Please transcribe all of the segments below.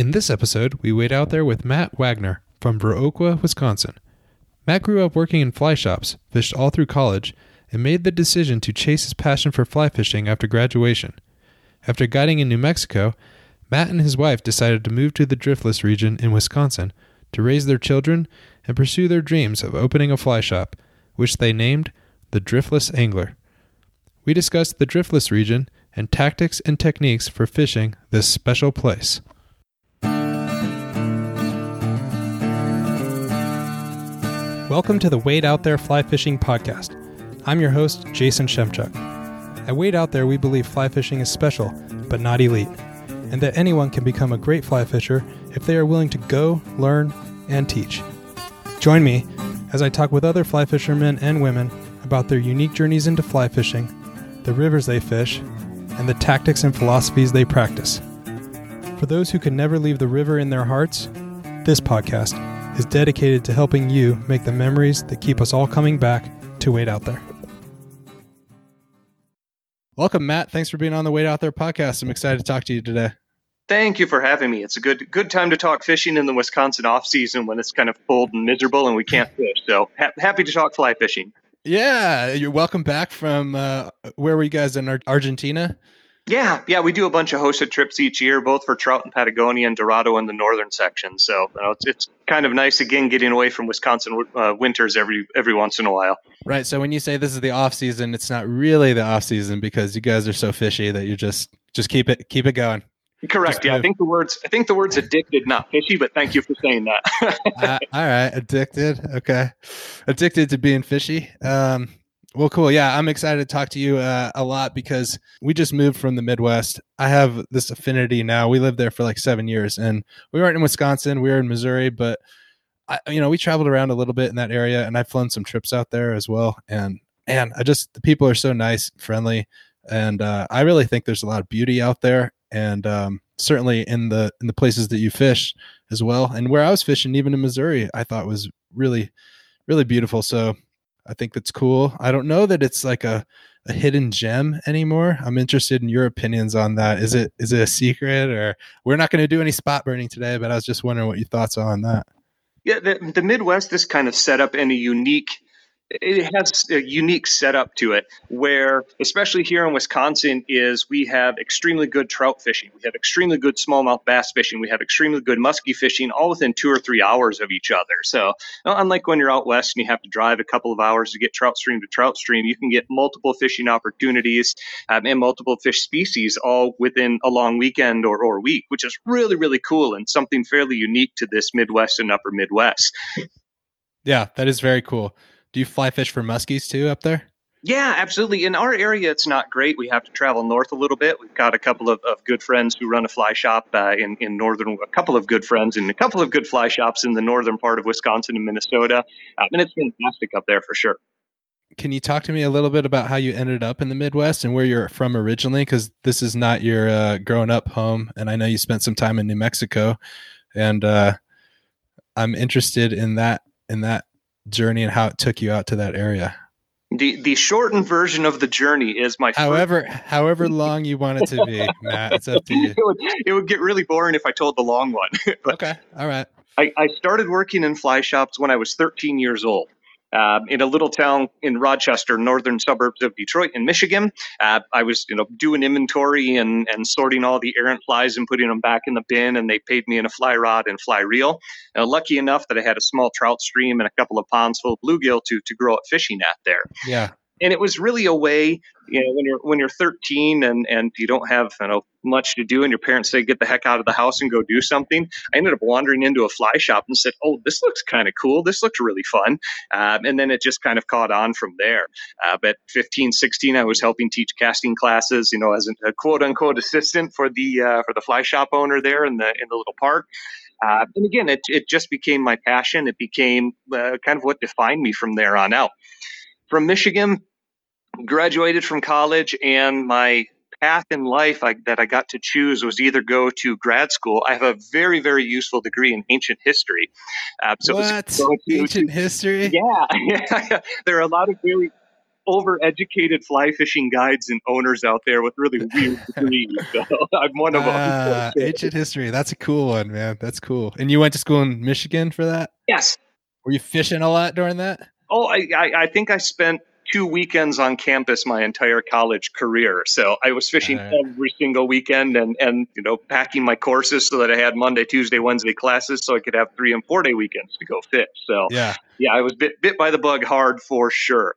In this episode, we Wade Out There with Mat Wagner from Viroqua, Wisconsin. Mat grew up working in fly shops, fished all through college, and made the decision to chase his passion for fly fishing after graduation. After guiding in New Mexico, Mat and his wife decided to move to the Driftless region in Wisconsin to raise their children and pursue their dreams of opening a fly shop, which they named the Driftless Angler. We discussed the Driftless region and tactics and techniques for fishing this special place. Welcome to the Wade Out There Fly Fishing Podcast. I'm your host, Jason Shemchuk. At Wade Out There, we believe fly fishing is special, but not elite, and that anyone can become a great fly fisher if they are willing to go, learn, and teach. Join me as I talk with other fly fishermen and women about their unique journeys into fly fishing, the rivers they fish, and the tactics and philosophies they practice. For those who can never leave the river in their hearts, this podcast is dedicated to helping you make the memories that keep us all coming back to Wade Out There. Welcome, Mat. Thanks for being on the Wade Out There podcast. I'm excited to talk to you today. Thank you for having me. It's a good good time to talk fishing in the Wisconsin off season when it's kind of cold and miserable and we can't fish. So ha- happy to talk fly fishing. Yeah, you're welcome back from uh, where were you guys in Argentina? Yeah, yeah, we do a bunch of hosted trips each year, both for trout in Patagonia and Dorado in the northern section. So you know, it's, it's kind of nice again getting away from Wisconsin uh, winters every every once in a while. Right. So when you say this is the off season, it's not really the off season because you guys are so fishy that you just just keep it keep it going. Correct. Just yeah, move. I think the words I think the words addicted, not fishy, but thank you for saying that. uh, all right, addicted. Okay, addicted to being fishy. Um, well, cool. Yeah, I'm excited to talk to you uh, a lot because we just moved from the Midwest. I have this affinity now. We lived there for like seven years, and we weren't in Wisconsin. We were in Missouri, but I, you know, we traveled around a little bit in that area, and I've flown some trips out there as well. And man, I just the people are so nice, friendly, and uh, I really think there's a lot of beauty out there, and um, certainly in the in the places that you fish as well. And where I was fishing, even in Missouri, I thought was really, really beautiful. So I think that's cool. I don't know that it's like a, a hidden gem anymore. I'm interested in your opinions on that. Is it is it a secret or we're not going to do any spot burning today, but I was just wondering what your thoughts are on that. Yeah, the, the Midwest is kind of set up in a unique it has a unique setup to it where especially here in wisconsin is we have extremely good trout fishing. We have extremely good smallmouth bass fishing. We have extremely good muskie fishing all within two or three hours of each other. So unlike when you're out west and you have to drive a couple of hours to get trout stream to trout stream you can get multiple fishing opportunities um, and multiple fish species all within a long weekend or, or week which is really really cool and something fairly unique to this midwest and upper midwest. Yeah that is very cool do you fly fish for muskies too up there? Yeah, absolutely. In our area, it's not great. We have to travel north a little bit. We've got a couple of, of good friends who run a fly shop uh, in, in northern, a couple of good friends and a couple of good fly shops in the northern part of Wisconsin and Minnesota. Uh, and it's fantastic up there for sure. Can you talk to me a little bit about how you ended up in the Midwest and where you're from originally? Because this is not your uh, growing up home. And I know you spent some time in New Mexico. And uh, I'm interested in that in that journey and how it took you out to that area. The the shortened version of the journey is my however first. however long you want it to be, Mat. It's up to you. it, would, it would get really boring if I told the long one. okay, all right. I, I started working in fly shops when I was 13 years old uh, in a little town in Rochester, northern suburbs of Detroit in Michigan. Uh, I was, you know, doing inventory and, and sorting all the errant flies and putting them back in the bin, and they paid me in a fly rod and fly reel. Uh, lucky enough that I had a small trout stream and a couple of ponds full of bluegill to to grow up fishing at there. Yeah and it was really a way you know when you're when you're 13 and and you don't have you know much to do and your parents say get the heck out of the house and go do something i ended up wandering into a fly shop and said oh this looks kind of cool. This looks really fun. Um, and then it just kind of caught on from there. Uh, but 15 16 i was helping teach casting classes you know as a quote unquote assistant for the uh, for the fly shop owner there in the in the little park. Uh, and again it, it just became my passion. It became uh, kind of what defined me from there on out. From michigan graduated from college and my path in life I, that I got to choose was either go to grad school. I have a very, very useful degree in ancient history. Uh, so what? To, ancient history? Yeah, yeah. There are a lot of very overeducated fly fishing guides and owners out there with really weird degrees. So I'm one of them. Uh, ancient history. That's a cool one, man. That's cool. And you went to school in Michigan for that? Yes. Were you fishing a lot during that? Oh, I, I, I think I spent two weekends on campus my entire college career. So I was fishing every single weekend and, and, you know, packing my courses so that I had Monday, Tuesday, Wednesday classes so I could have three and four day weekends to go fish. So yeah, yeah, I was bit, bit by the bug hard for sure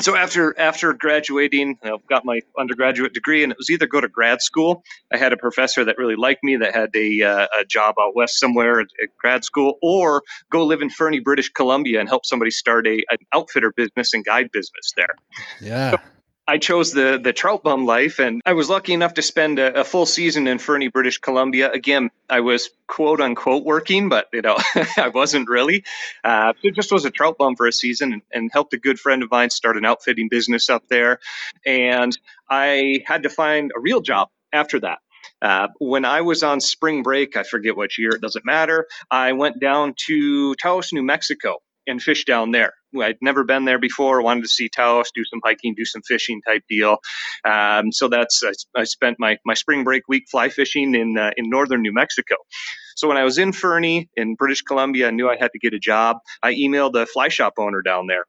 so after after graduating, I got my undergraduate degree, and it was either go to grad school. I had a professor that really liked me that had a, uh, a job out west somewhere at, at, grad school, or go live in Fernie, British Columbia, and help somebody start a an outfitter business and guide business there. Yeah. So I chose the the trout bum life, and I was lucky enough to spend a, a, full season in Fernie, British Columbia. Again, I was quote unquote working, but you know I wasn't really. Uh, it just was a trout bum for a season, and, and, helped a good friend of mine start an outfitting business up there. And I had to find a real job after that. Uh, when I was on spring break, I forget which year, it doesn't matter. I went down to Taos, New Mexico, and fished down there. I'd never been there before. Wanted to see Taos, do some hiking, do some fishing type deal. Um, so that's I, I, spent my my spring break week fly fishing in uh, in northern New Mexico. So when I was in Fernie in British Columbia, I knew I had to get a job. I emailed the fly shop owner down there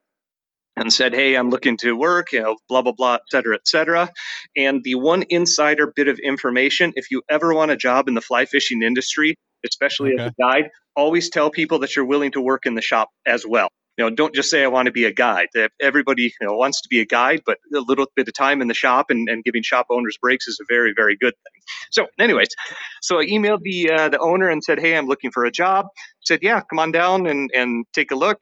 and said, Hey, I'm looking to work, you know, blah, blah, blah, et cetera, et cetera. And the one insider bit of information if you ever want a job in the fly fishing industry, especially okay. as a guide, always tell people that you're willing to work in the shop as well. You know, don't just say I want to be a guide. Everybody you know, wants to be a guide, but a little bit of time in the shop and, and giving shop owners breaks is a very, very good thing. So, anyways, so I emailed the uh, the owner and said, "Hey, I'm looking for a job." Said, "Yeah, come on down and and take a look."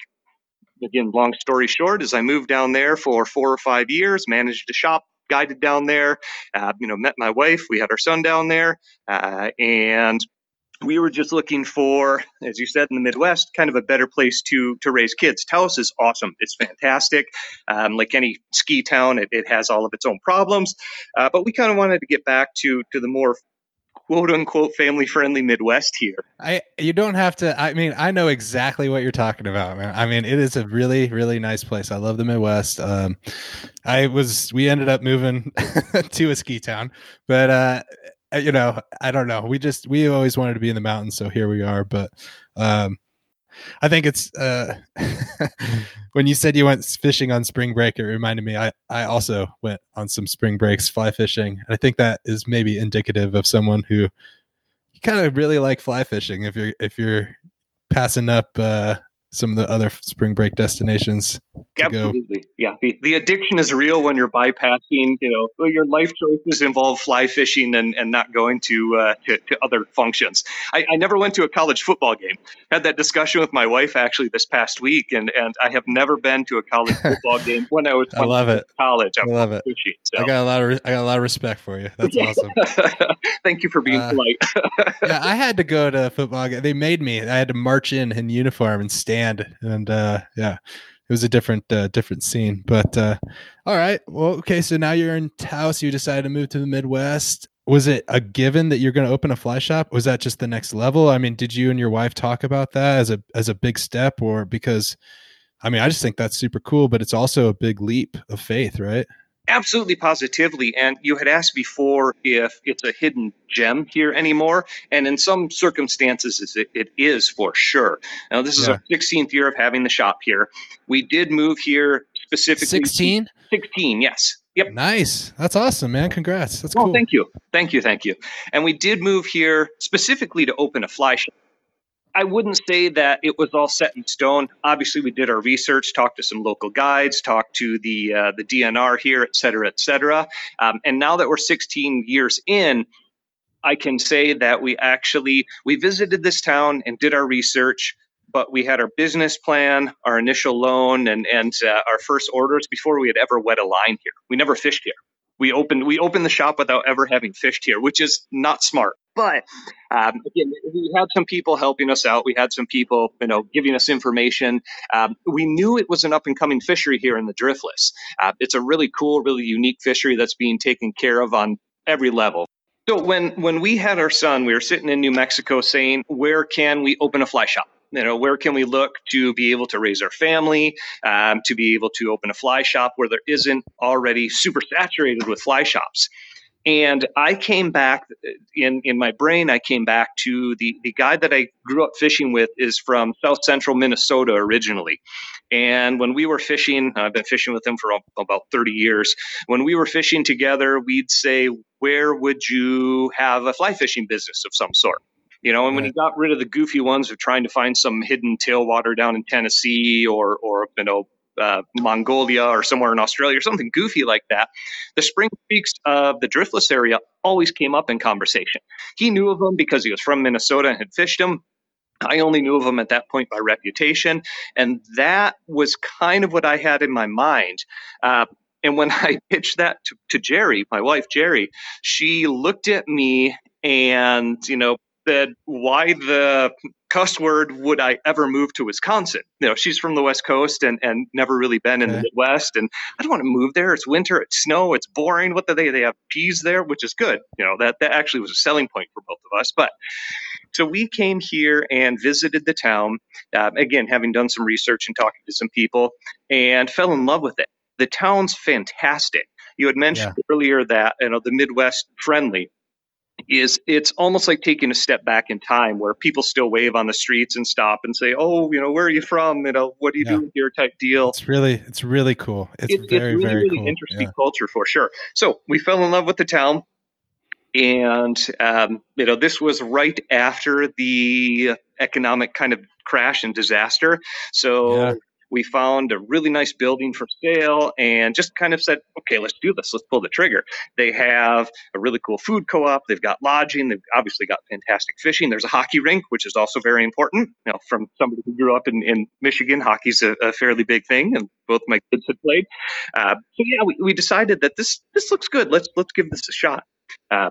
Again, long story short, as I moved down there for four or five years, managed a shop guided down there. Uh, you know, met my wife. We had our son down there, uh, and we were just looking for, as you said in the Midwest, kind of a better place to to raise kids. Taos is awesome; it's fantastic. Um, like any ski town, it, it, has all of its own problems, uh, but we kind of wanted to get back to to the more quote unquote family friendly Midwest here. I you don't have to. I mean, I know exactly what you're talking about, man. I mean, it is a really really nice place. I love the Midwest. Um, I was we ended up moving to a ski town, but uh, you know, I don't know. We just we always wanted to be in the mountains, so here we are. But um, I think it's uh, when you said you went fishing on spring break, it reminded me. I I also went on some spring breaks fly fishing. I think that is maybe indicative of someone who kind of really like fly fishing. If you're if you're passing up uh, some of the other spring break destinations. Absolutely, go. yeah. The, the addiction is real when you're bypassing. You know, your life choices involve fly fishing and, and not going to, uh, to, to other functions. I, I never went to a college football game. Had that discussion with my wife actually this past week, and, and I have never been to a college football game when I was. I love it. College, I, I love it. Fishing, so. I got a lot of I got a lot of respect for you. That's awesome. Thank you for being uh, polite. yeah, I had to go to football. Game. They made me. I had to march in in uniform and stand and uh, yeah, it was a different uh, different scene. But uh, all right, well, okay. So now you're in Taos. You decided to move to the Midwest. Was it a given that you're going to open a fly shop? Was that just the next level? I mean, did you and your wife talk about that as a as a big step, or because? I mean, I just think that's super cool, but it's also a big leap of faith, right? Absolutely, positively. And you had asked before if it's a hidden gem here anymore. And in some circumstances, it, it is for sure. Now, this is yeah. our 16th year of having the shop here. We did move here specifically. 16? 16, yes. Yep. Nice. That's awesome, man. Congrats. That's well, cool. Thank you. Thank you. Thank you. And we did move here specifically to open a fly shop. I wouldn't say that it was all set in stone. Obviously, we did our research, talked to some local guides, talked to the uh, the DNR here, et cetera, et cetera. Um, and now that we're 16 years in, I can say that we actually we visited this town and did our research, but we had our business plan, our initial loan, and and uh, our first orders before we had ever wet a line here. We never fished here we opened we opened the shop without ever having fished here, which is not smart. But um, again, we had some people helping us out. We had some people, you know, giving us information. Um, we knew it was an up and coming fishery here in the Driftless. Uh, it's a really cool, really unique fishery that's being taken care of on every level. So when when we had our son, we were sitting in New Mexico saying, "Where can we open a fly shop?" You know, where can we look to be able to raise our family, um, to be able to open a fly shop where there isn't already super saturated with fly shops? And I came back in, in my brain, I came back to the, the guy that I grew up fishing with is from South Central Minnesota originally. And when we were fishing, I've been fishing with him for about 30 years. When we were fishing together, we'd say, Where would you have a fly fishing business of some sort? You know, and when he got rid of the goofy ones of trying to find some hidden tailwater down in Tennessee or, or you know, uh, Mongolia or somewhere in Australia or something goofy like that, the spring creeks of the driftless area always came up in conversation. He knew of them because he was from Minnesota and had fished them. I only knew of them at that point by reputation. And that was kind of what I had in my mind. Uh, and when I pitched that to, to Jerry, my wife, Jerry, she looked at me and, you know, said, why the cuss word would I ever move to Wisconsin? You know, she's from the West Coast and, and never really been in okay. the Midwest. And I don't want to move there. It's winter, it's snow, it's boring. What do they, they have peas there, which is good. You know, that, that actually was a selling point for both of us. But so we came here and visited the town, uh, again, having done some research and talking to some people, and fell in love with it. The town's fantastic. You had mentioned yeah. earlier that you know the Midwest friendly is it's almost like taking a step back in time where people still wave on the streets and stop and say, "Oh, you know, where are you from? You know, what do you yeah. do here?" Type deal. It's really, it's really cool. It's, it's very, it's really, very really cool. interesting yeah. culture for sure. So we fell in love with the town, and um, you know, this was right after the economic kind of crash and disaster. So. Yeah we found a really nice building for sale and just kind of said, okay, let's do this. Let's pull the trigger. They have a really cool food co op. They've got lodging. They've obviously got fantastic fishing. There's a hockey rink, which is also very important. You know, from somebody who grew up in, in Michigan, hockey's a, a fairly big thing, and both my kids had played. Uh, so yeah, we, we decided that this this looks good. Let's let's give this a shot. Uh,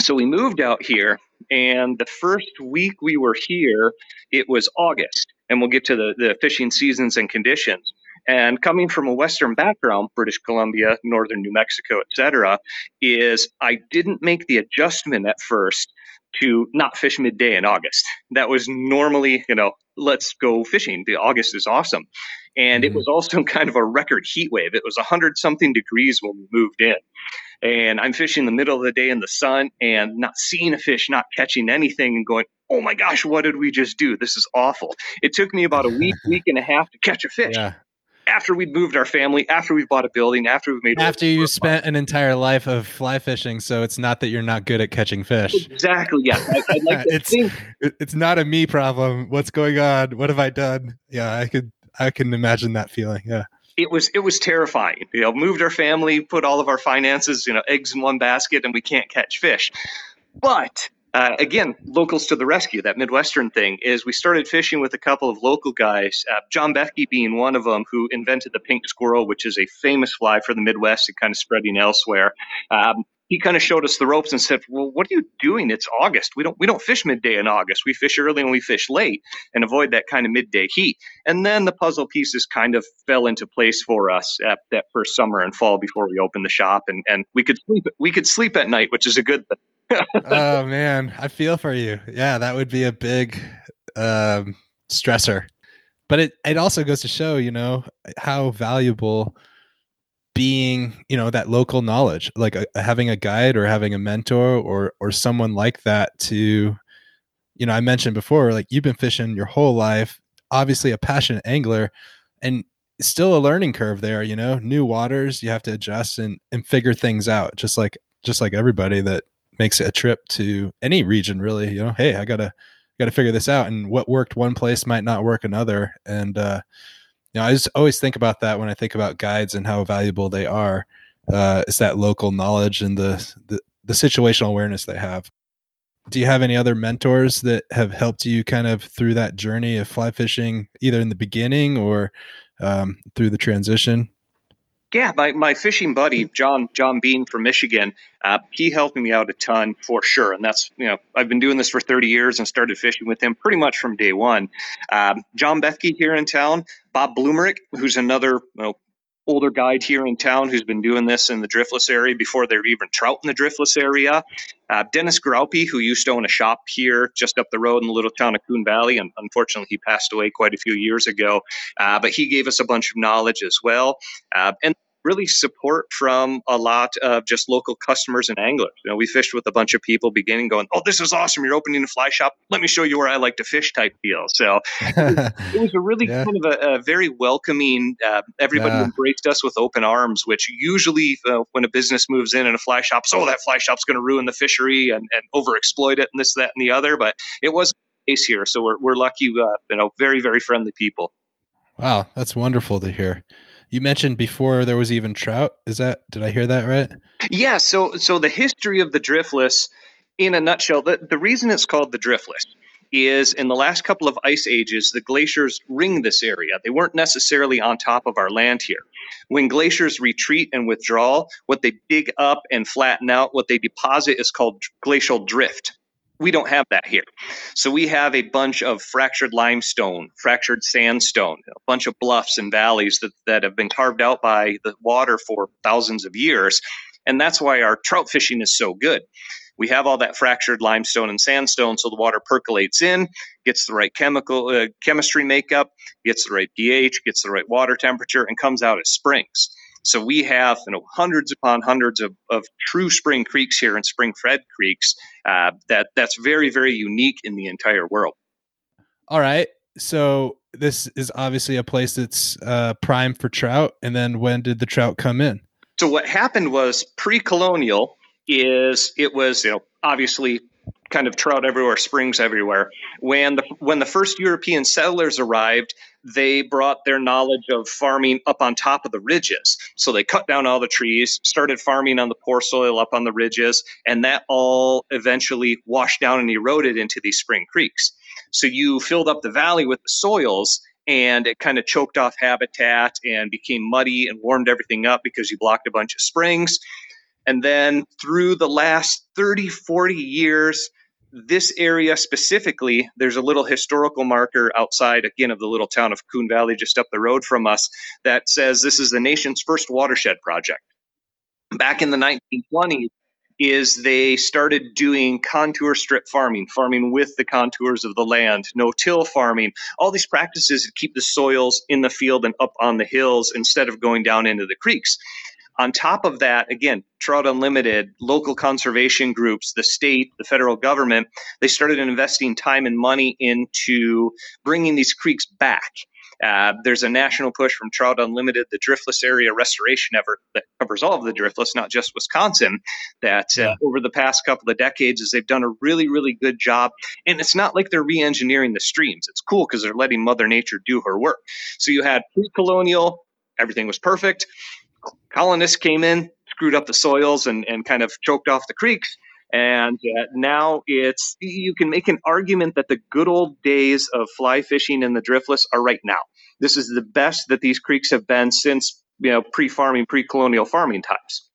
so we moved out here, and the first week we were here, it was August and we'll get to the, the fishing seasons and conditions. And coming from a Western background, British Columbia, Northern New Mexico, etc., is I didn't make the adjustment at first to not fish midday in August. That was normally, you know, let's go fishing. The August is awesome. And mm-hmm. it was also kind of a record heat wave. It was 100 something degrees when we moved in and I'm fishing the middle of the day in the sun and not seeing a fish, not catching anything, and going, oh my gosh, what did we just do? This is awful. It took me about a week, week and a half to catch a fish. Yeah. After we'd moved our family, after we've bought a building, after we've made after you spent an entire life of fly fishing, so it's not that you're not good at catching fish. Exactly. Yeah, I, I like it's think. it's not a me problem. What's going on? What have I done? Yeah, I could I can imagine that feeling. Yeah it was it was terrifying. You know, moved our family, put all of our finances, you know, eggs in one basket, and we can't catch fish. But uh, again, locals to the rescue. That Midwestern thing is we started fishing with a couple of local guys, uh, John Bethke being one of them, who invented the pink squirrel, which is a famous fly for the Midwest and kind of spreading elsewhere. Um, he kind of showed us the ropes and said, "Well, what are you doing? It's August. We don't we don't fish midday in August. We fish early and we fish late and avoid that kind of midday heat." And then the puzzle pieces kind of fell into place for us at that first summer and fall before we opened the shop, and and we could sleep we could sleep at night, which is a good thing. Oh man, I feel for you. Yeah, that would be a big um, stressor. But it it also goes to show, you know, how valuable being you know that local knowledge like a, having a guide or having a mentor or or someone like that to you know i mentioned before like you've been fishing your whole life obviously a passionate angler and still a learning curve there you know new waters you have to adjust and and figure things out just like just like everybody that makes a trip to any region really you know hey i gotta gotta figure this out and what worked one place might not work another and uh you know, I just always think about that when I think about guides and how valuable they are. Uh, it's that local knowledge and the, the the situational awareness they have. Do you have any other mentors that have helped you kind of through that journey of fly fishing, either in the beginning or um, through the transition? Yeah, my, my fishing buddy John John Bean from Michigan, uh, he helped me out a ton for sure, and that's you know I've been doing this for 30 years and started fishing with him pretty much from day one. Um, John Bethke here in town, Bob Bloomerick, who's another you know, older guide here in town who's been doing this in the driftless area before there were even trout in the driftless area. Uh, Dennis Graupe, who used to own a shop here just up the road in the little town of Coon Valley, and unfortunately he passed away quite a few years ago. Uh, but he gave us a bunch of knowledge as well. Uh, and really support from a lot of just local customers and anglers. You know, we fished with a bunch of people beginning going, Oh, this is awesome. You're opening a fly shop. Let me show you where I like to fish type deal. So it was a really yeah. kind of a, a very welcoming, uh, everybody yeah. embraced us with open arms, which usually uh, when a business moves in and a fly shop, so oh, that fly shop's going to ruin the fishery and, and overexploit it and this, that, and the other. But it wasn't the case here. So we're, we're lucky, uh, you know, very, very friendly people. Wow. That's wonderful to hear. You mentioned before there was even trout. Is that did I hear that right? Yeah. So so the history of the driftless, in a nutshell, the, the reason it's called the driftless is in the last couple of ice ages, the glaciers ring this area. They weren't necessarily on top of our land here. When glaciers retreat and withdraw, what they dig up and flatten out, what they deposit is called glacial drift we don't have that here. So we have a bunch of fractured limestone, fractured sandstone, a bunch of bluffs and valleys that, that have been carved out by the water for thousands of years. And that's why our trout fishing is so good. We have all that fractured limestone and sandstone, so the water percolates in, gets the right chemical uh, chemistry makeup, gets the right pH, gets the right water temperature, and comes out as springs. So we have you know hundreds upon hundreds of, of true spring creeks here and spring fed creeks uh, that that's very very unique in the entire world. All right, so this is obviously a place that's uh, prime for trout. And then when did the trout come in? So what happened was pre-colonial is it was you know obviously kind of trout everywhere, springs everywhere. When the when the first European settlers arrived, they brought their knowledge of farming up on top of the ridges. So they cut down all the trees, started farming on the poor soil up on the ridges, and that all eventually washed down and eroded into these spring creeks. So you filled up the valley with the soils and it kind of choked off habitat and became muddy and warmed everything up because you blocked a bunch of springs. And then through the last 30, 40 years, this area specifically, there's a little historical marker outside, again, of the little town of Coon Valley, just up the road from us, that says this is the nation's first watershed project. Back in the 1920s, is they started doing contour strip farming, farming with the contours of the land, no till farming, all these practices to keep the soils in the field and up on the hills instead of going down into the creeks. On top of that, again, Trout Unlimited, local conservation groups, the state, the federal government, they started investing time and money into bringing these creeks back. Uh, there's a national push from Trout Unlimited, the driftless area restoration effort that covers all of the driftless, not just Wisconsin. That uh, over the past couple of decades, is they've done a really, really good job. And it's not like they're re-engineering the streams. It's cool because they're letting Mother Nature do her work. So you had pre-colonial, everything was perfect colonists came in, screwed up the soils, and, and kind of choked off the creeks. And uh, now it's you can make an argument that the good old days of fly fishing in the driftless are right now. This is the best that these creeks have been since you know pre-farming, pre-colonial farming times.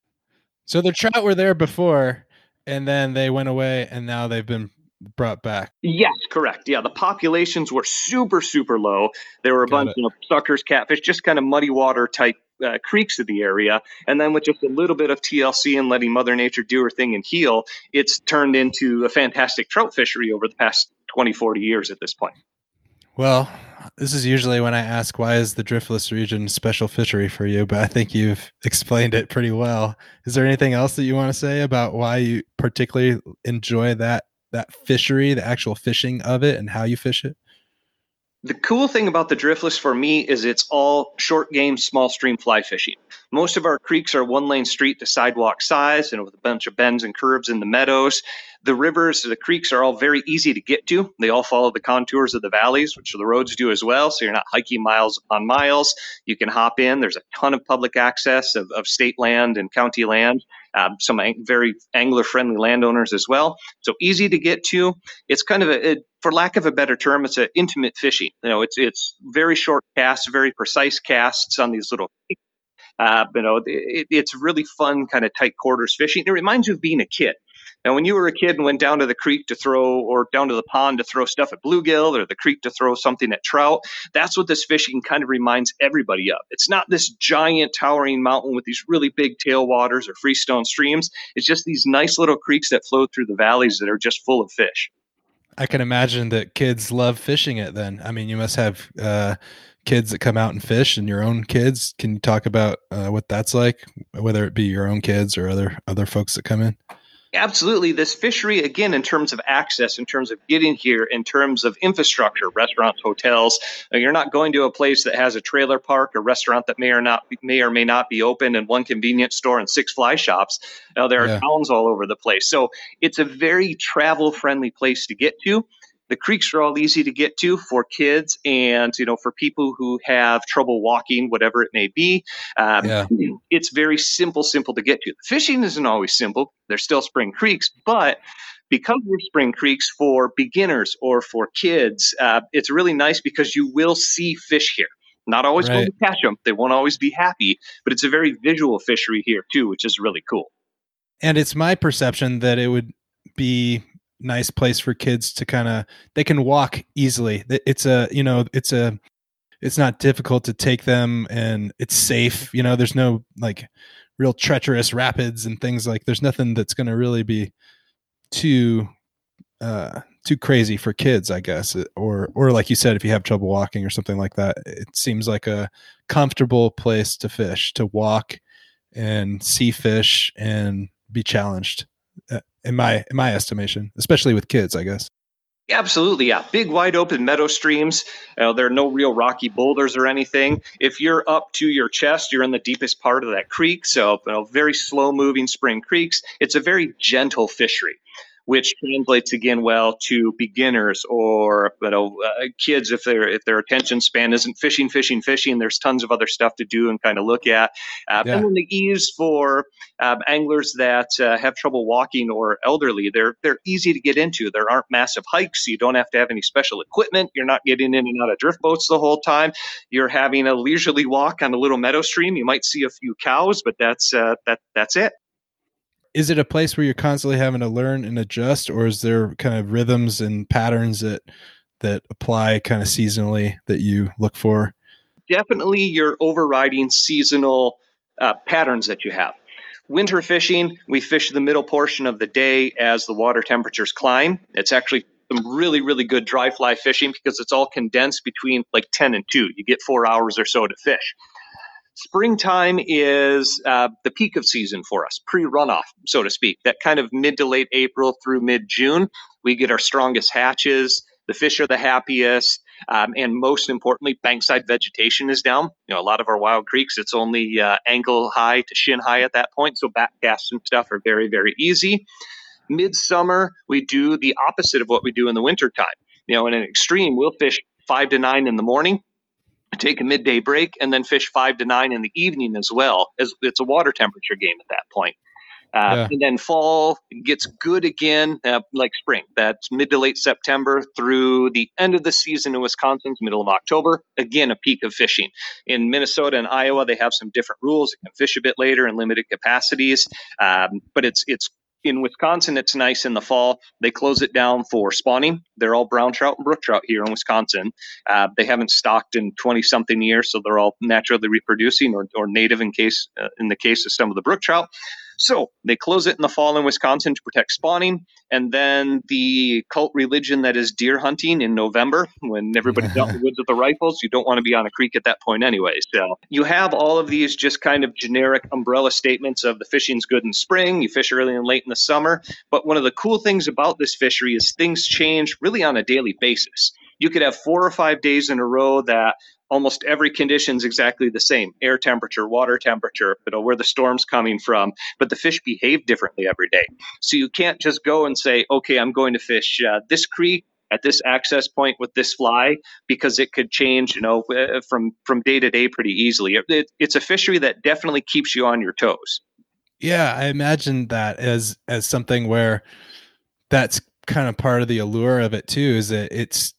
So the trout were there before, and then they went away, and now they've been brought back. Yes, correct. Yeah, the populations were super, super low. There were a Got bunch of suckers, catfish, just kind of muddy water type uh, creeks of the area. And then with just a little bit of TLC and letting Mother Nature do her thing and heal, it's turned into a fantastic trout fishery over the past 20, 40 years at this point. Well, this is usually when I ask why is the driftless region special fishery for you, but I think you've explained it pretty well. Is there anything else that you want to say about why you particularly enjoy that that fishery, the actual fishing of it and how you fish it? The cool thing about the driftless for me is it's all short game, small stream fly fishing. Most of our creeks are one lane street to sidewalk size and with a bunch of bends and curves in the meadows. The rivers, the creeks are all very easy to get to. They all follow the contours of the valleys, which the roads do as well. So you're not hiking miles upon miles. You can hop in. There's a ton of public access of, of state land and county land um, some very angler friendly landowners as well. So easy to get to. It's kind of a, for lack of a better term, it's an intimate fishing. You know, it's it's very short casts, very precise casts on these little. Uh, you know, it, it's really fun, kind of tight quarters fishing. It reminds you of being a kid. Now, when you were a kid and went down to the creek to throw, or down to the pond to throw stuff at bluegill, or the creek to throw something at trout, that's what this fishing kind of reminds everybody of. It's not this giant towering mountain with these really big tailwaters or freestone streams. It's just these nice little creeks that flow through the valleys that are just full of fish. I can imagine that kids love fishing it then. I mean, you must have uh, kids that come out and fish and your own kids. Can you talk about uh, what that's like, whether it be your own kids or other other folks that come in? Absolutely. This fishery, again, in terms of access, in terms of getting here, in terms of infrastructure, restaurants, hotels, uh, you're not going to a place that has a trailer park, a restaurant that may or not may or may not be open, and one convenience store and six fly shops. Now, there are yeah. towns all over the place. So it's a very travel friendly place to get to the creeks are all easy to get to for kids and you know for people who have trouble walking whatever it may be. Um, yeah. it's very simple simple to get to. Fishing isn't always simple. There's still spring creeks but because we're spring creeks for beginners or for kids uh, it's really nice because you will see fish here. Not always right. going to catch them they won't always be happy but it's a very visual fishery here too which is really cool. And it's my perception that it would be nice place for kids to kind of they can walk easily. It's a you know it's a it's not difficult to take them and it's safe. You know, there's no like real treacherous rapids and things like. There's nothing that's going to really be too uh too crazy for kids i guess or or like you said if you have trouble walking or something like that it seems like a comfortable place to fish to walk and see fish and be challenged uh, in my in my estimation, especially with kids, I guess. Absolutely, yeah. Big, wide open meadow streams. Uh, there are no real rocky boulders or anything. If you're up to your chest, you're in the deepest part of that creek. So, you know, very slow moving spring creeks. It's a very gentle fishery which translates again well to beginners or you know uh, kids if their if their attention span isn't fishing, fishing, fishing. There's tons of other stuff to do and kind of look at. Uh, yeah. And then the ease for um, anglers that uh, have trouble walking or elderly, they're they're easy to get into. There aren't massive hikes. You don't have to have any special equipment. You're not getting in and out of drift boats the whole time. You're having a leisurely walk on a little meadow stream. You might see a few cows, but that's uh, that that's it is it a place where you're constantly having to learn and adjust or is there kind of rhythms and patterns that that apply kind of seasonally that you look for? Definitely your overriding seasonal uh, patterns that you have. Winter fishing we fish the middle portion of the day as the water temperatures climb. It's actually some really really good dry fly fishing because it's all condensed between like 10 and 2 you get four hours or so to fish Springtime is uh, the peak of season for us, pre runoff, so to speak. That kind of mid to late April through mid June, we get our strongest hatches. The fish are the happiest. Um, and most importantly, bankside vegetation is down. You know, a lot of our wild creeks, it's only uh, ankle high to shin high at that point. So backcasts and stuff are very, very easy. Midsummer, we do the opposite of what we do in the wintertime. You know, in an extreme, we'll fish five to nine in the morning, take a midday break, and then fish five to nine in the evening as well. As it's a water temperature game at that point. Uh, yeah. And then fall gets good again, uh, like spring. That's mid to late September through the end of the season in Wisconsin, middle of October. Again, a peak of fishing. In Minnesota and Iowa, they have some different rules. You can fish a bit later in limited capacities, um, but it's it's in Wisconsin, it's nice in the fall. They close it down for spawning. They're all brown trout and brook trout here in Wisconsin. Uh, they haven't stocked in 20 something years, so they're all naturally reproducing or, or native in case uh, in the case of some of the brook trout. So they close it in the fall in Wisconsin to protect spawning. And then the cult religion that is deer hunting in November, when everybody's out in the woods with the rifles, you don't want to be on a creek at that point anyway. So you have all of these just kind of generic umbrella statements of the fishing's good in spring, you fish early and late in the summer. But one of the cool things about this fishery is things change really on a daily basis you could have four or five days in a row that almost every condition is exactly the same. Air temperature water temperature you know where the storm's coming from. But the fish behave differently every day. So you can't just go and say okay i'm going to fish uh, this creek at this access point with this fly because it could change you know uh, from from day to day pretty easily. It, it, it's a fishery that definitely keeps you on your toes. Yeah i imagine that as as something where that's kind of part of the allure of it too is that it's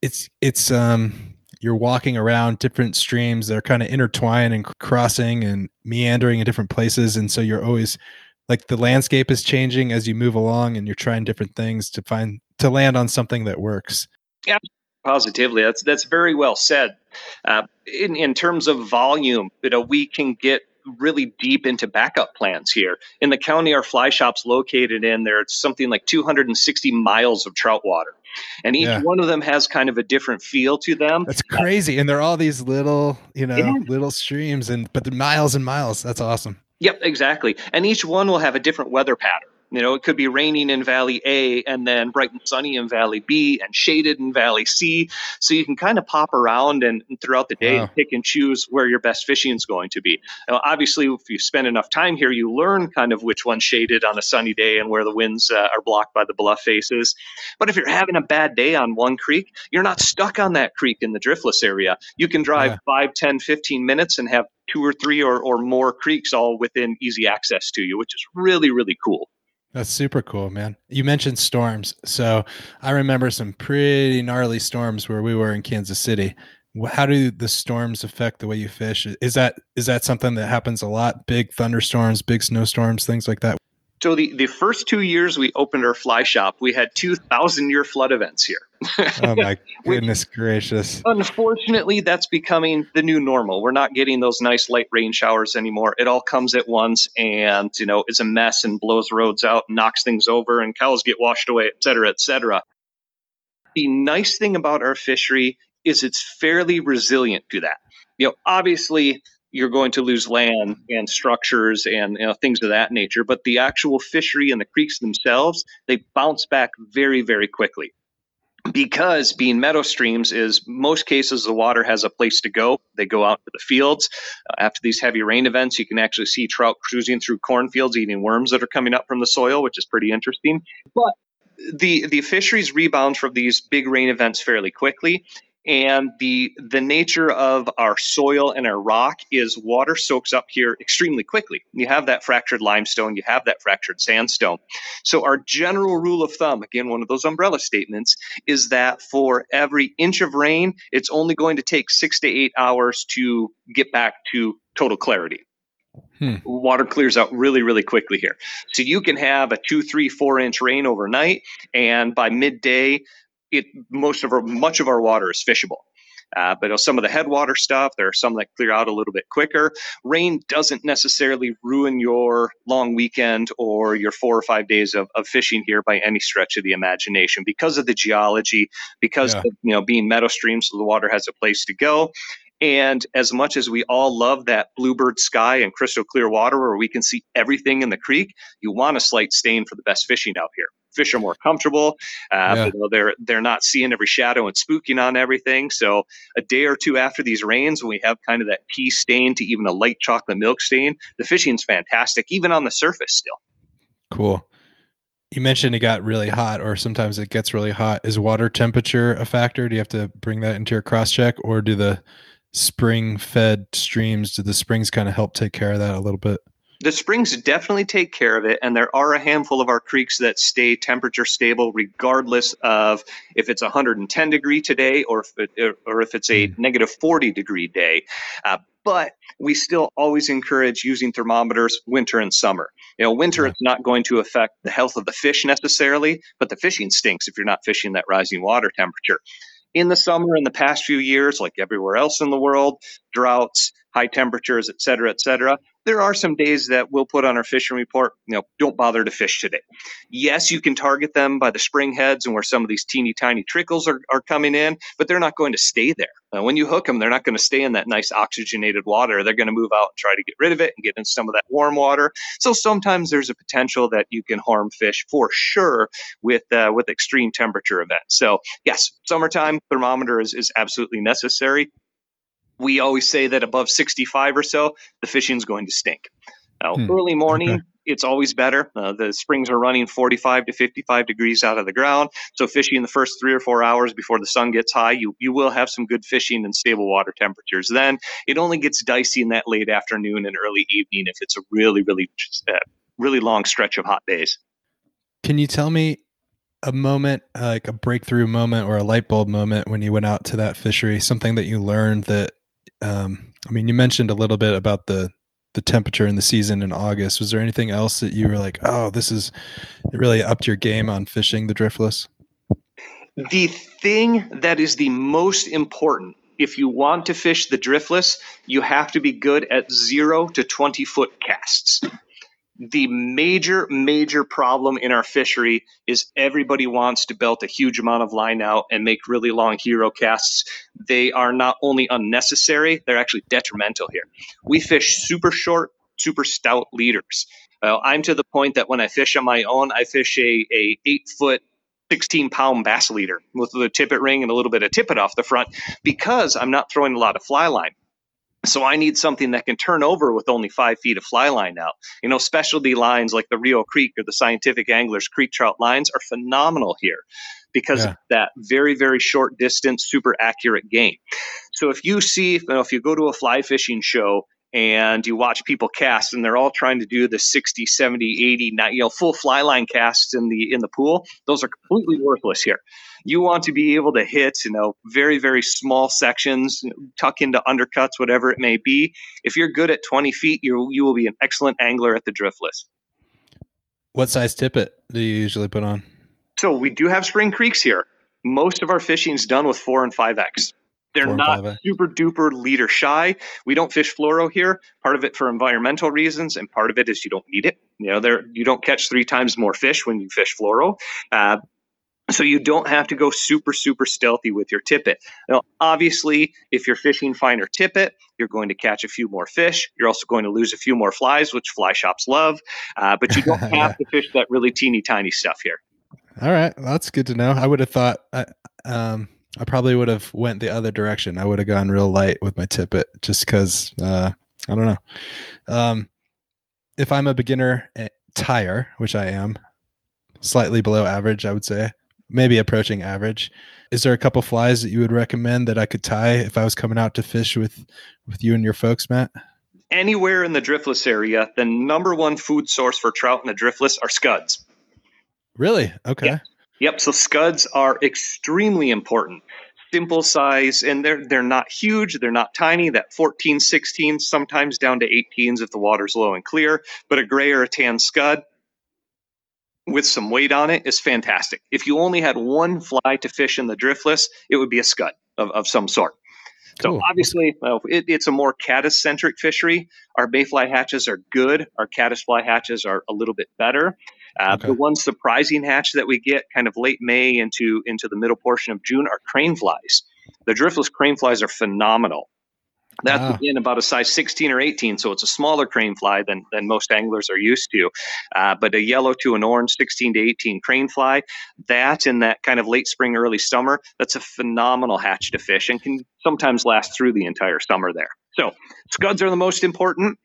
it's it's um you're walking around different streams that are kind of intertwined and crossing and meandering in different places and so you're always like the landscape is changing as you move along and you're trying different things to find to land on something that works. Yeah, positively. That's that's very well said. Uh, in in terms of volume, you know, we can get really deep into backup plans here. In the county our fly shop's located in, there's something like 260 miles of trout water. And each yeah. one of them has kind of a different feel to them. That's crazy. And they're all these little, you know, yeah. little streams and but the miles and miles. That's awesome. Yep, exactly. And each one will have a different weather pattern. You know, it could be raining in Valley A and then bright and sunny in Valley B and shaded in Valley C. So you can kind of pop around and, and throughout the day wow. pick and choose where your best fishing is going to be. Now, obviously, if you spend enough time here, you learn kind of which one's shaded on a sunny day and where the winds uh, are blocked by the bluff faces. But if you're having a bad day on one creek, you're not stuck on that creek in the driftless area. You can drive yeah. 5, 10, 15 minutes and have two or three or, or more creeks all within easy access to you, which is really, really cool. That's super cool, man. You mentioned storms. So I remember some pretty gnarly storms where we were in Kansas City. How do the storms affect the way you fish? Is that is that something that happens a lot? Big thunderstorms, big snowstorms, things like that? So the, the first two years we opened our fly shop, we had two thousand year flood events here. oh my goodness gracious! Unfortunately, that's becoming the new normal. We're not getting those nice light rain showers anymore. It all comes at once, and you know is a mess and blows roads out, and knocks things over, and cows get washed away, et cetera, et cetera. The nice thing about our fishery is it's fairly resilient to that. You know, obviously you're going to lose land and structures and you know, things of that nature. But the actual fishery and the creeks themselves, they bounce back very, very quickly. Because being meadow streams is most cases the water has a place to go. They go out to the fields. Uh, after these heavy rain events, you can actually see trout cruising through cornfields eating worms that are coming up from the soil, which is pretty interesting. But the the fisheries rebound from these big rain events fairly quickly and the the nature of our soil and our rock is water soaks up here extremely quickly you have that fractured limestone you have that fractured sandstone so our general rule of thumb again one of those umbrella statements is that for every inch of rain it's only going to take 6 to 8 hours to get back to total clarity Hmm. Water clears out really, really quickly here. So you can have a two, three, four inch rain overnight, and by midday, it most of our much of our water is fishable. Uh, but some of the headwater stuff, there are some that clear out a little bit quicker. Rain doesn't necessarily ruin your long weekend or your four or five days of, of fishing here by any stretch of the imagination because of the geology, because yeah. of, you know being meadow streams, so the water has a place to go. And as much as we all love that bluebird sky and crystal clear water where we can see everything in the creek, you want a slight stain for the best fishing out here fish are more comfortable. Uh, yeah. you know, they're they're not seeing every shadow and spooking on everything. So a day or two after these rains, when we have kind of that pea stain to even a light chocolate milk stain, the fishing's fantastic, even on the surface still. Cool. You mentioned it got really hot, or sometimes it gets really hot. Is water temperature a factor? Do you have to bring that into your cross check, or do the spring fed streams, do the springs kind of help take care of that a little bit? the springs definitely take care of it, and there are a handful of our creeks that stay temperature stable regardless of if it's 110 degree today or if it, or if it's a hmm. negative 40 degree day. Uh, but we still always encourage using thermometers winter and summer. You know, winter it's not going to affect the health of the fish necessarily, but the fishing stinks if you're not fishing that rising water temperature. In the summer, in the past few years, like everywhere else in the world, droughts, high temperatures, et cetera, et cetera, there are some days that we'll put on our fishing report, you know, don't bother to fish today. Yes, you can target them by the spring heads and where some of these teeny tiny trickles are, are coming in, but they're not going to stay there. Uh, when you hook them, they're not going to stay in that nice oxygenated water. They're going to move out and try to get rid of it and get in some of that warm water. So sometimes there's a potential that you can harm fish for sure with uh, with extreme temperature events. So yes, summertime thermometer is, is absolutely necessary we always say that above 65 or so, the fishing's going to stink. Now, hmm. early morning, okay. it's always better. Uh, the springs are running 45 to 55 degrees out of the ground. So, fishing the first three or four hours before the sun gets high, you, you will have some good fishing and stable water temperatures. Then it only gets dicey in that late afternoon and early evening if it's a really, really, uh, really long stretch of hot days. Can you tell me a moment, like a breakthrough moment or a light bulb moment when you went out to that fishery? Something that you learned that um, I mean, you mentioned a little bit about the the temperature in the season in August. Was there anything else that you were like, oh, this is really upped your game on fishing the driftless? The thing that is the most important if you want to fish the driftless, you have to be good at zero to 20 foot casts the major, major problem in our fishery is everybody wants to belt a huge amount of line out and make really long hero casts. They are not only unnecessary, they're actually detrimental here. We fish super short, super stout leaders. I'm to the point that when I fish on my own, I fish a, a eight foot 16 pound bass leader with a tippet ring and a little bit of tippet off the front because I'm not throwing a lot of fly line. So I need something that can turn over with only five feet of fly line now. You know, specialty lines like the Rio Creek or the Scientific Anglers Creek Trout lines are phenomenal here because yeah. of that very, very short distance, super accurate game. So if you see, you know, if you go to a fly fishing show and you watch people cast and they're all trying to do the 60 70 80 90, you know full fly line casts in the in the pool. Those are completely worthless here. You want to be able to hit you know very very small sections tuck into undercuts whatever it may be. If you're good at 20 feet you you will be an excellent angler at the driftless. What size tippet do you usually put on? So we do have spring creeks here. Most of our fishing is done with 4 and 5x they're not super duper leader shy. We don't fish fluoro here. Part of it for environmental reasons, and part of it is you don't need it. You know, there you don't catch three times more fish when you fish fluoro. Uh, so you don't have to go super super stealthy with your tippet. Now, obviously, if you're fishing finer tippet, you're going to catch a few more fish. You're also going to lose a few more flies, which fly shops love. Uh, but you don't have to fish that really teeny tiny stuff here. All right, well, that's good to know. I would have thought. Uh, um, I probably would have went the other direction. I would have gone real light with my tippet just because uh, I don't know. Um, if I'm a beginner eh, tire, which I am, slightly below average, I would say, maybe approaching average. Is there a couple flies that you would recommend that I could tie if I was coming out to fish with with you and your folks, Mat? Anywhere in the driftless area, the number one food source for trout in the driftless are scuds. Really? Okay. Yeah. Yep. So scuds are extremely important. Simple size, and they're they're not huge. They're not tiny. That 14, 16, sometimes down to 18s if the water's low and clear. But a gray or a tan scud with some weight on it is fantastic. If you only had one fly to fish in the driftless, it would be a scud of, of some sort. Cool. So obviously, well, it, it's a more caddis centric fishery. Our mayfly hatches are good. Our caddisfly hatches are a little bit better. Uh, okay. The one surprising hatch that we get kind of late May into into the middle portion of June are crane flies. The driftless crane flies are phenomenal. That's ah. again about a size 16 or 18, so it's a smaller crane fly than, than most anglers are used to. Uh, but a yellow to an orange 16 to 18 crane fly, that in that kind of late spring, early summer, that's a phenomenal hatch to fish and can sometimes last through the entire summer there. So scuds are the most important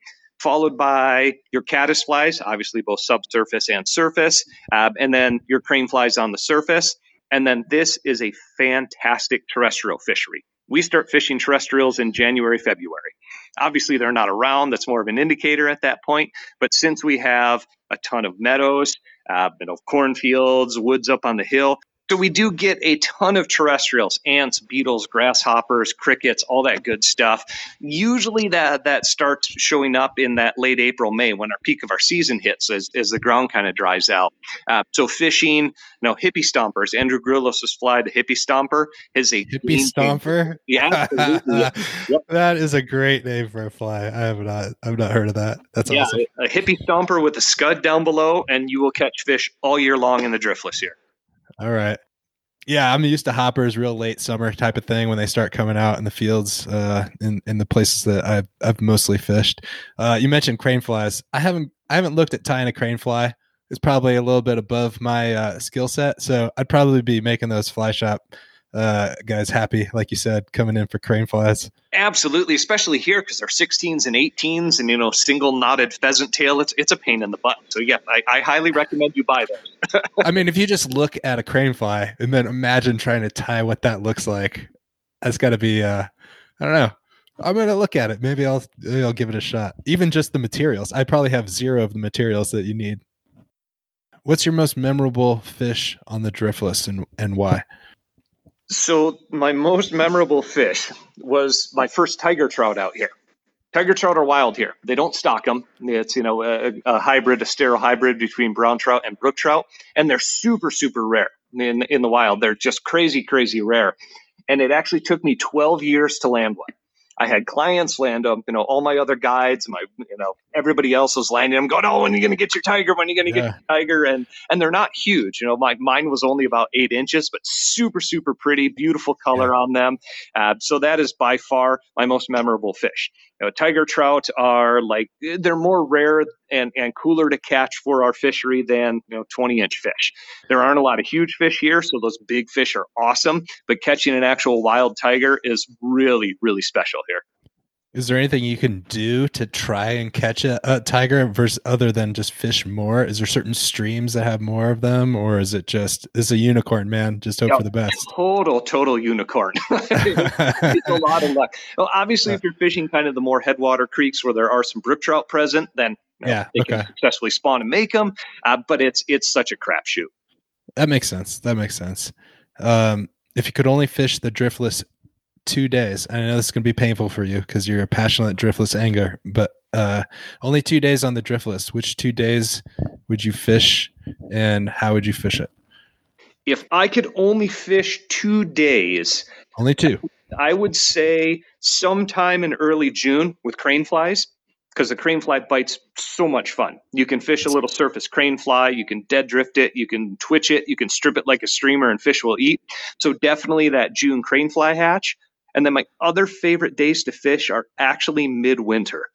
followed by your caddis flies, obviously both subsurface and surface, uh, and then your crane flies on the surface. And then this is a fantastic terrestrial fishery. We start fishing terrestrials in January, February. Obviously, they're not around. That's more of an indicator at that point. But since we have a ton of meadows, uh, you know, cornfields, woods up on the hill, so we do get a ton of terrestrials, ants, beetles, grasshoppers, crickets, all that good stuff. Usually that that starts showing up in that late April, May when our peak of our season hits as, as the ground kind of dries out. Uh, so fishing, you know, hippie stompers. Andrew Grillos' fly, the hippie stomper, is a hippie stomper. Yeah, yep. that is a great name for a fly. I have not, I've not heard of that. That's yeah, awesome. A hippie stomper with a scud down below, and you will catch fish all year long in the driftless here. All right. Yeah, I'm used to hoppers, real late summer type of thing when they start coming out in the fields, uh, in in the places that I've I've mostly fished. Uh, you mentioned crane flies. I haven't I haven't looked at tying a crane fly. It's probably a little bit above my uh, skill set, so I'd probably be making those fly shop uh, guys happy, like you said, coming in for crane flies. Absolutely, especially here because they're 16s and 18s, and you know, single knotted pheasant tail. It's it's a pain in the butt. So yeah, I, I highly recommend you buy them. I mean, if you just look at a crane fly and then imagine trying to tie what that looks like, that's got to be. Uh, I don't know. I'm gonna look at it. Maybe I'll maybe I'll give it a shot. Even just the materials, I probably have zero of the materials that you need. What's your most memorable fish on the driftless and and why? So my most memorable fish was my first tiger trout out here. Tiger trout are wild here. They don't stock them. It's you know a, a, hybrid, a sterile hybrid between brown trout and brook trout, and they're super super rare in in the wild. They're just crazy crazy rare. And it actually took me 12 years to land one. I had clients land them, you know, all my other guides, my, you know, everybody else was landing them going, Oh, when are you going to get your tiger? When are you going to yeah. get your tiger? And, and they're not huge. You know, my, mine was only about eight inches, but super, super pretty, beautiful color yeah. on them. Uh, so that is by far my most memorable fish. You know, tiger trout are like, they're more rare and, and cooler to catch for our fishery than, you know, 20 inch fish. There aren't a lot of huge fish here. So those big fish are awesome, but catching an actual wild tiger is really, really special here. Is there anything you can do to try and catch a, a, tiger versus other than just fish more? Is there certain streams that have more of them, or is it just is a unicorn, man? Just hope for the best. Total, total unicorn. it's a lot of luck. Well, obviously, if you're fishing kind of the more headwater creeks where there are some brook trout present, then you know, yeah, they okay. can successfully spawn and make them. Uh, but it's it's such a crapshoot. That makes sense. That makes sense. Um, if you could only fish the driftless two days. And I know this is going to be painful for you because you're a passionate driftless angler, but uh, only two days on the driftless. Which two days would you fish, and how would you fish it? If I could only fish two days, only two, I would say sometime in early June with crane flies because the crane fly bite's so much fun. You can fish a little surface crane fly, you can dead drift it, you can twitch it, you can strip it like a streamer, and fish will eat. So definitely that June crane fly hatch. And then my other favorite days to fish are actually midwinter.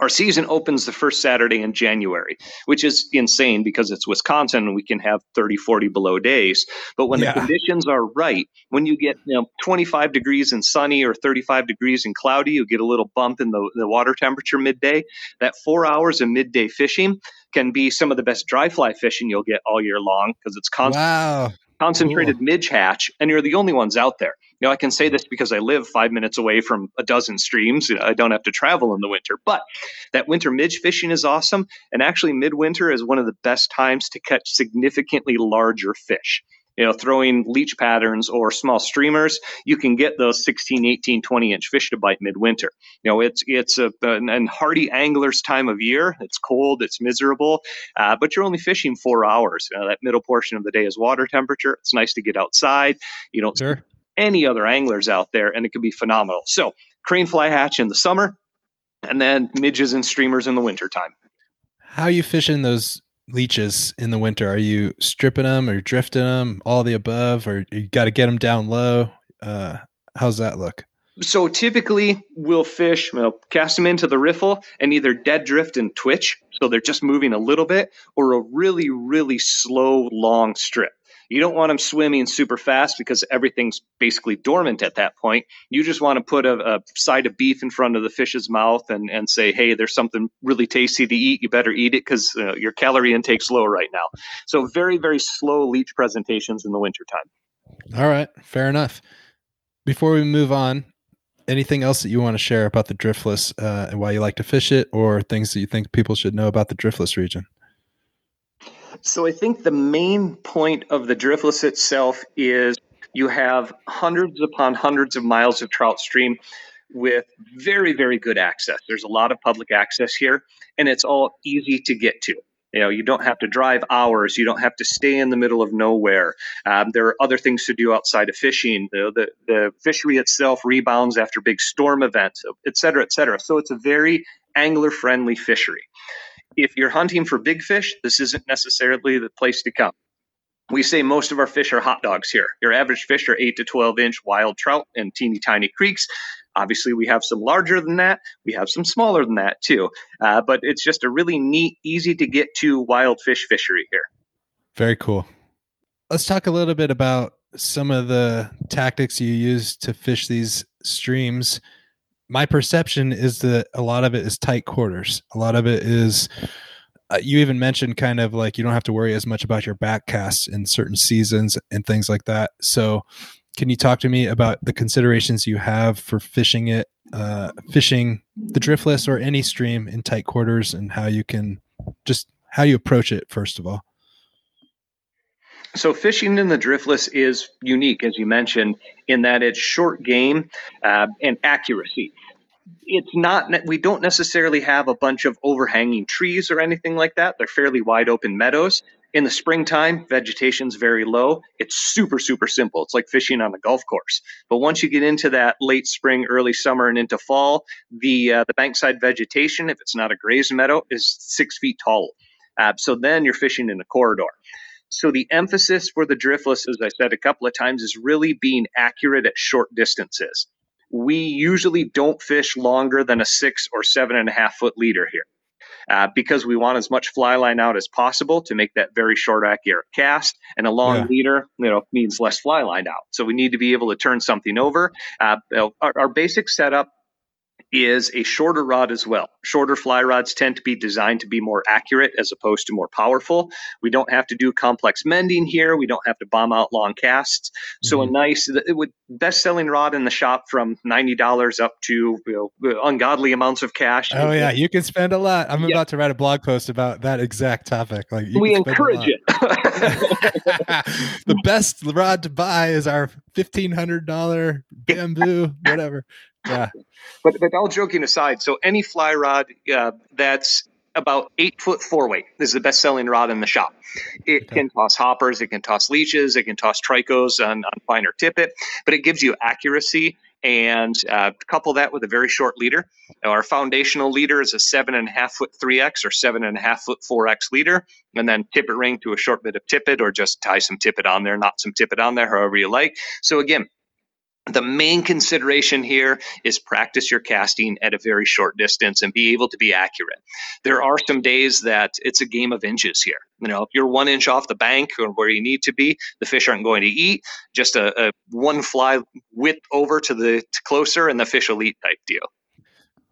Our season opens the first Saturday in January, which is insane because it's Wisconsin and we can have 30, 40 below days. But when yeah. the conditions are right, when you get you know, 25 degrees and sunny or 35 degrees and cloudy, you get a little bump in the, the water temperature midday. That four hours of midday fishing can be some of the best dry fly fishing you'll get all year long because it's constant. Wow concentrated cool. midge hatch, and you're the only ones out there. You know, I can say this because I live five minutes away from a dozen streams. I don't have to travel in the winter, but that winter midge fishing is awesome. And actually, midwinter is one of the best times to catch significantly larger fish you know, throwing leech patterns or small streamers, you can get those 16, 18, 20 inch fish to bite midwinter. You know, it's it's a an, hardy angler's time of year. It's cold, it's miserable, uh, but you're only fishing four hours. You know, that middle portion of the day is water temperature. It's nice to get outside. You don't sure. Any other anglers out there, and it can be phenomenal. So, crane fly hatch in the summer, and then midges and streamers in the wintertime. How are you fishing those leeches in the winter? Are you stripping them or drifting them, all the above, or you got to get them down low? Uh, how's that look? So typically, we'll fish, we'll cast them into the riffle and either dead drift and twitch, so they're just moving a little bit, or a really, really slow, long strip. You don't want them swimming super fast because everything's basically dormant at that point. You just want to put a, a, side of beef in front of the fish's mouth and, and say, hey, there's something really tasty to eat. You better eat it because uh, your calorie intake's low right now. So, very, very slow leech presentations in the wintertime. All right, fair enough. Before we move on, anything else that you want to share about the driftless uh, and why you like to fish it, or things that you think people should know about the driftless region? So I think the main point of the driftless itself is you have hundreds upon hundreds of miles of trout stream with very, very good access. There's a lot of public access here, and it's all easy to get to. You know, you don't have to drive hours. You don't have to stay in the middle of nowhere. Um, there are other things to do outside of fishing. The, the, the fishery itself rebounds after big storm events, et cetera, et cetera. So it's a very angler friendly fishery if you're hunting for big fish, this isn't necessarily the place to come. We say most of our fish are hot dogs here. Your average fish are 8 to 12 inch wild trout in teeny tiny creeks. Obviously, we have some larger than that. We have some smaller than that too. Uh, but it's just a really neat, easy to get to wild fish fishery here. Very cool. Let's talk a little bit about some of the tactics you use to fish these streams my perception is that a lot of it is tight quarters. A lot of it is. Uh, you even mentioned kind of like you don't have to worry as much about your back casts in certain seasons and things like that. So, can you talk to me about the considerations you have for fishing it, uh, fishing the driftless or any stream in tight quarters, and how you can just how you approach it first of all? So fishing in the driftless is unique, as you mentioned, in that it's short game uh, and accuracy. it's not we don't necessarily have a bunch of overhanging trees or anything like that. They're fairly wide open meadows. In the springtime vegetation's very low. It's super super simple. It's like fishing on a golf course. But once you get into that late spring early summer and into fall the uh, the bankside vegetation if it's not a grazed meadow is six feet tall. Uh, so then you're fishing in a corridor so the emphasis for the driftless as i said a couple of times is really being accurate at short distances we usually don't fish longer than a six or seven and a half foot leader here. Uh, because we want as much fly line out as possible to make that very short accurate cast and a long yeah. leader you know means less fly line out so we need to be able to turn something over uh, our, our basic setup is a shorter rod as well. Shorter fly rods tend to be designed to be more accurate as opposed to more powerful. We don't have to do complex mending here. We don't have to bomb out long casts. So mm-hmm. a nice, it would best selling rod in the shop from ninety dollars up to you know, ungodly amounts of cash. Oh yeah, you can spend a lot. I'm about to write a blog post about that exact topic. Like we encourage it. the best rod to buy is our fifteen hundred dollar bamboo, whatever yeah. But but all joking aside, so any fly rod uh, that's about eight foot four weight this is the best selling rod in the shop. It okay. can toss hoppers, it can toss leeches, it can toss tricos on, on finer tippet, but it gives you accuracy and uh, couple that with a very short leader. Our foundational leader is a seven and a half foot 3x or seven and a half foot 4x leader, and then tippet ring to a short bit of tippet or just tie some tippet on there, not some tippet on there, however you like. So again, the main consideration here is practice your casting at a very short distance and be able to be accurate. There are some days that it's a game of inches here. You know, if you're one inch off the bank or where you need to be, the fish aren't going to eat. Just a, a one fly width over to the to closer, and the fish will eat type deal.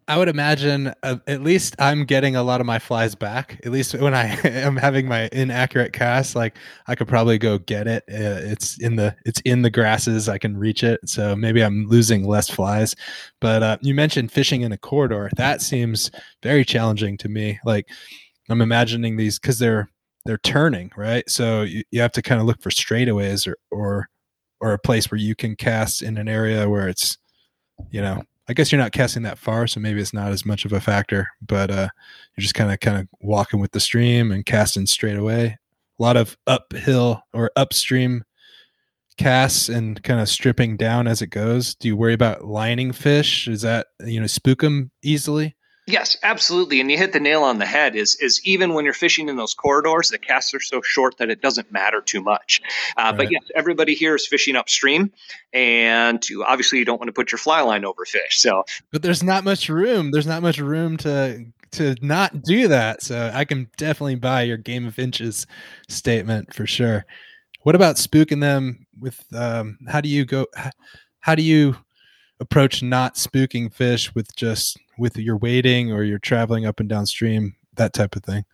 I would imagine uh, at least I'm getting a lot of my flies back. At least when I am having my inaccurate cast, like I could probably go get it. Uh, it's in the it's in the grasses. I can reach it. So maybe I'm losing less flies. But uh, you mentioned fishing in a corridor. That seems very challenging to me. Like I'm imagining these because they're they're turning right. So you, you have to kind of look for straightaways or or or a place where you can cast in an area where it's you know I guess you're not casting that far, so maybe it's not as much of a factor. But uh, you're just kind of kind of walking with the stream and casting straight away. A lot of uphill or upstream casts and kind of stripping down as it goes. Do you worry about lining fish? Is that you know spook them easily? Yes, absolutely. And you hit the nail on the head is is even when you're fishing in those corridors, the casts are so short that it doesn't matter too much. Uh, right. But yes, everybody here is fishing upstream, and obviously you don't want to put your fly line over fish. So, but there's not much room. There's not much room to to not do that. So I can definitely buy your game of inches statement for sure. What about spooking them with? Um, how do you go? How do you approach not spooking fish with just with your wading or you're traveling up and downstream, that type of thing?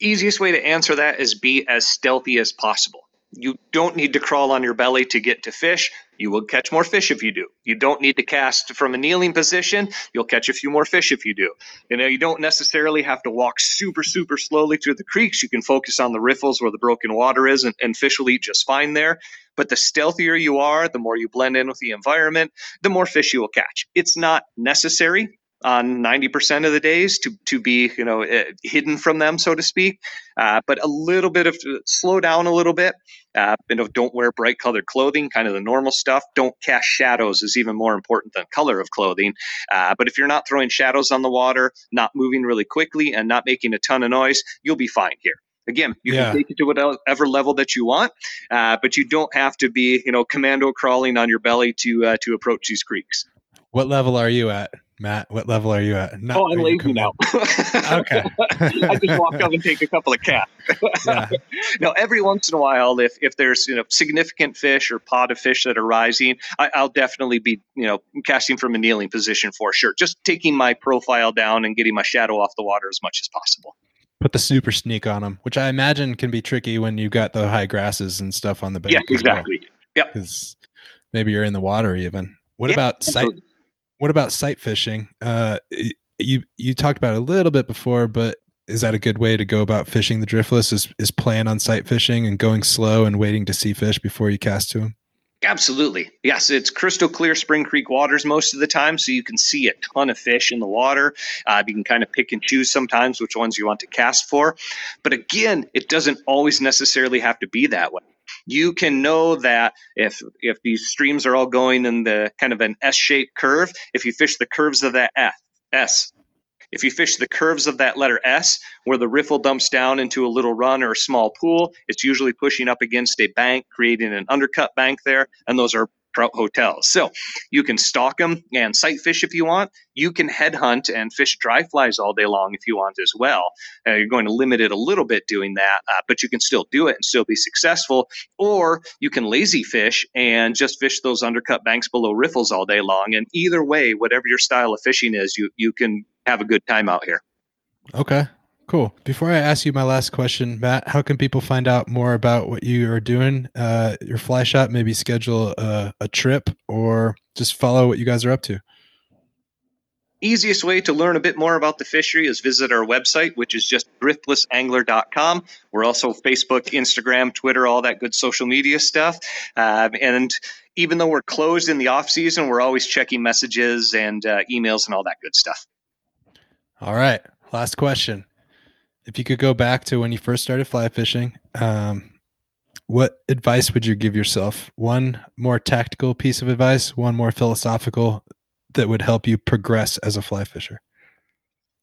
Easiest way to answer that is be as stealthy as possible. You don't need to crawl on your belly to get to fish. You will catch more fish if you do. You don't need to cast from a kneeling position. You'll catch a few more fish if you do. You know, you don't necessarily have to walk super, super slowly through the creeks. You can focus on the riffles where the broken water is, and, and fish will eat just fine there. But the stealthier you are, the more you blend in with the environment, the more fish you will catch. It's not necessary on 90% of the days to, to be you know uh, hidden from them so to speak. Uh, but a little bit of slow down a little bit uh, you know don't wear bright colored clothing kind of the normal stuff. Don't cast shadows is even more important than color of clothing. Uh, but if you're not throwing shadows on the water not moving really quickly and not making a ton of noise you'll be fine here Again, you yeah. can take it to whatever level that you want, uh, but you don't have to be, you know, commando crawling on your belly to uh, to approach these creeks. What level are you at? Mat, what level are you at? Not, oh, I'm lazy now. okay. I just walk up and take a couple of casts. yeah. Now, every once in a while, if if there's you know significant fish or pod of fish that are rising, I, will definitely be you know casting from a kneeling position for sure. Just taking my profile down and getting my shadow off the water as much as possible. Put the super sneak on them, which I imagine can be tricky when you've got the high grasses and stuff on the bank. Yeah, exactly. Well, yeah, because maybe you're in the water even. What yeah, about sight? What about sight fishing? Uh, you you talked about it a little bit before, but is that a good way to go about fishing the driftless? Is is plan on sight fishing and going slow and waiting to see fish before you cast to them? Absolutely. Yes, it's crystal clear Spring Creek waters most of the time, so you can see a ton of fish in the water. Uh, you can kind of pick and choose sometimes which ones you want to cast for. But again, it doesn't always necessarily have to be that way. You can know that if if these streams are all going in the kind of an S-shaped curve, if you fish the curves of that F, S, if you fish the curves of that letter S, where the riffle dumps down into a little run or a small pool, it's usually pushing up against a bank, creating an undercut bank there, and those are hotels. So you can stalk them and sight fish if you want. You can headhunt and fish dry flies all day long if you want as well. Uh, you're going to limit it a little bit doing that, uh, but you can still do it and still be successful. Or you can lazy fish and just fish those undercut banks below riffles all day long. And either way, whatever your style of fishing is, you you can have a good time out here. Okay. Cool. Before I ask you my last question, Mat, how can people find out more about what you are doing, uh, your fly shop, maybe schedule a, a trip or just follow what you guys are up to? Easiest way to learn a bit more about the fishery is visit our website, which is just driftlessangler.com. We're also Facebook, Instagram, Twitter, all that good social media stuff. Um, and even though we're closed in the off season, we're always checking messages and uh, emails and all that good stuff. All right. Last question if you could go back to when you first started fly fishing, um, what advice would you give yourself? One more tactical piece of advice, one more philosophical that would help you progress as a fly fisher?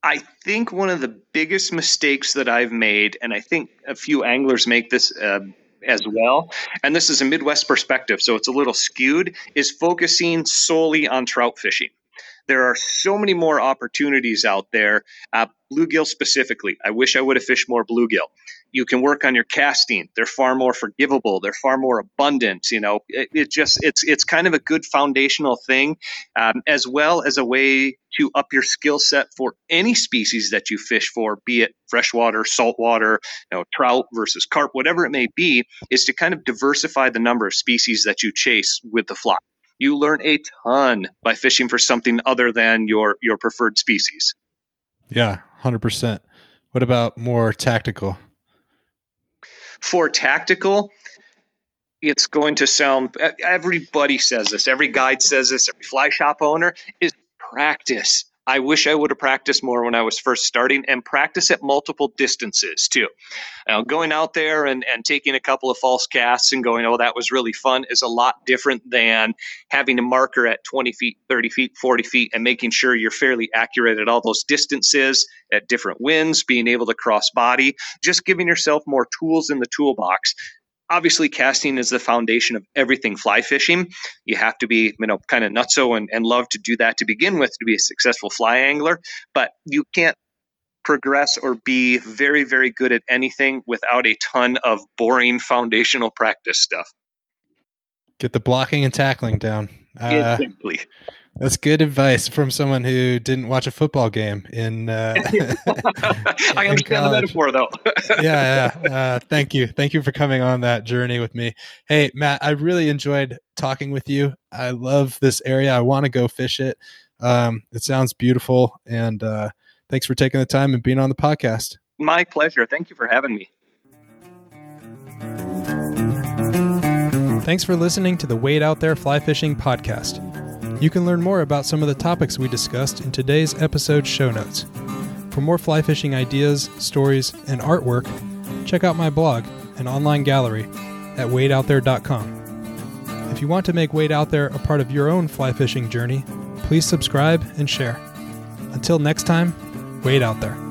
I think one of the biggest mistakes that I've made, and I think a few anglers make this uh, as well, and this is a Midwest perspective, so it's a little skewed, is focusing solely on trout fishing. There are so many more opportunities out there. Uh, bluegill specifically, I wish I would have fished more bluegill. You can work on your casting. They're far more forgivable. They're far more abundant. You know, it, it just it's it's kind of a good foundational thing, um, as well as a way to up your skill set for any species that you fish for, be it freshwater, saltwater, you know, trout versus carp, whatever it may be, is to kind of diversify the number of species that you chase with the fly you learn a ton by fishing for something other than your your preferred species. Yeah, 100%. What about more tactical? For tactical, it's going to sound everybody says this, every guide says this, every fly shop owner is practice. I wish I would have practiced more when I was first starting and practice at multiple distances too. Now, going out there and, and taking a couple of false casts and going, oh, that was really fun is a lot different than having a marker at 20 feet, 30 feet, 40 feet, and making sure you're fairly accurate at all those distances, at different winds, being able to cross body, just giving yourself more tools in the toolbox obviously casting is the foundation of everything fly fishing. You have to be you know kind of nutso and, and love to do that to begin with to be a successful fly angler but you can't progress or be very very good at anything without a ton of boring foundational practice stuff. Get the blocking and tackling down. Uh, exactly that's good advice from someone who didn't watch a football game in. Uh, I understand the metaphor, though. yeah, yeah. Uh, thank you, thank you for coming on that journey with me. Hey, Mat, I really enjoyed talking with you. I love this area. I want to go fish it. Um, it sounds beautiful, and uh, thanks for taking the time and being on the podcast. My pleasure. Thank you for having me. Thanks for listening to the Wade Out There Fly Fishing Podcast. You can learn more about some of the topics we discussed in today's episode show notes. For more fly fishing ideas, stories, and artwork, check out my blog and online gallery at wadeoutthere.com. If you want to make Wade Out There a part of your own fly fishing journey, please subscribe and share. Until next time, wade out there.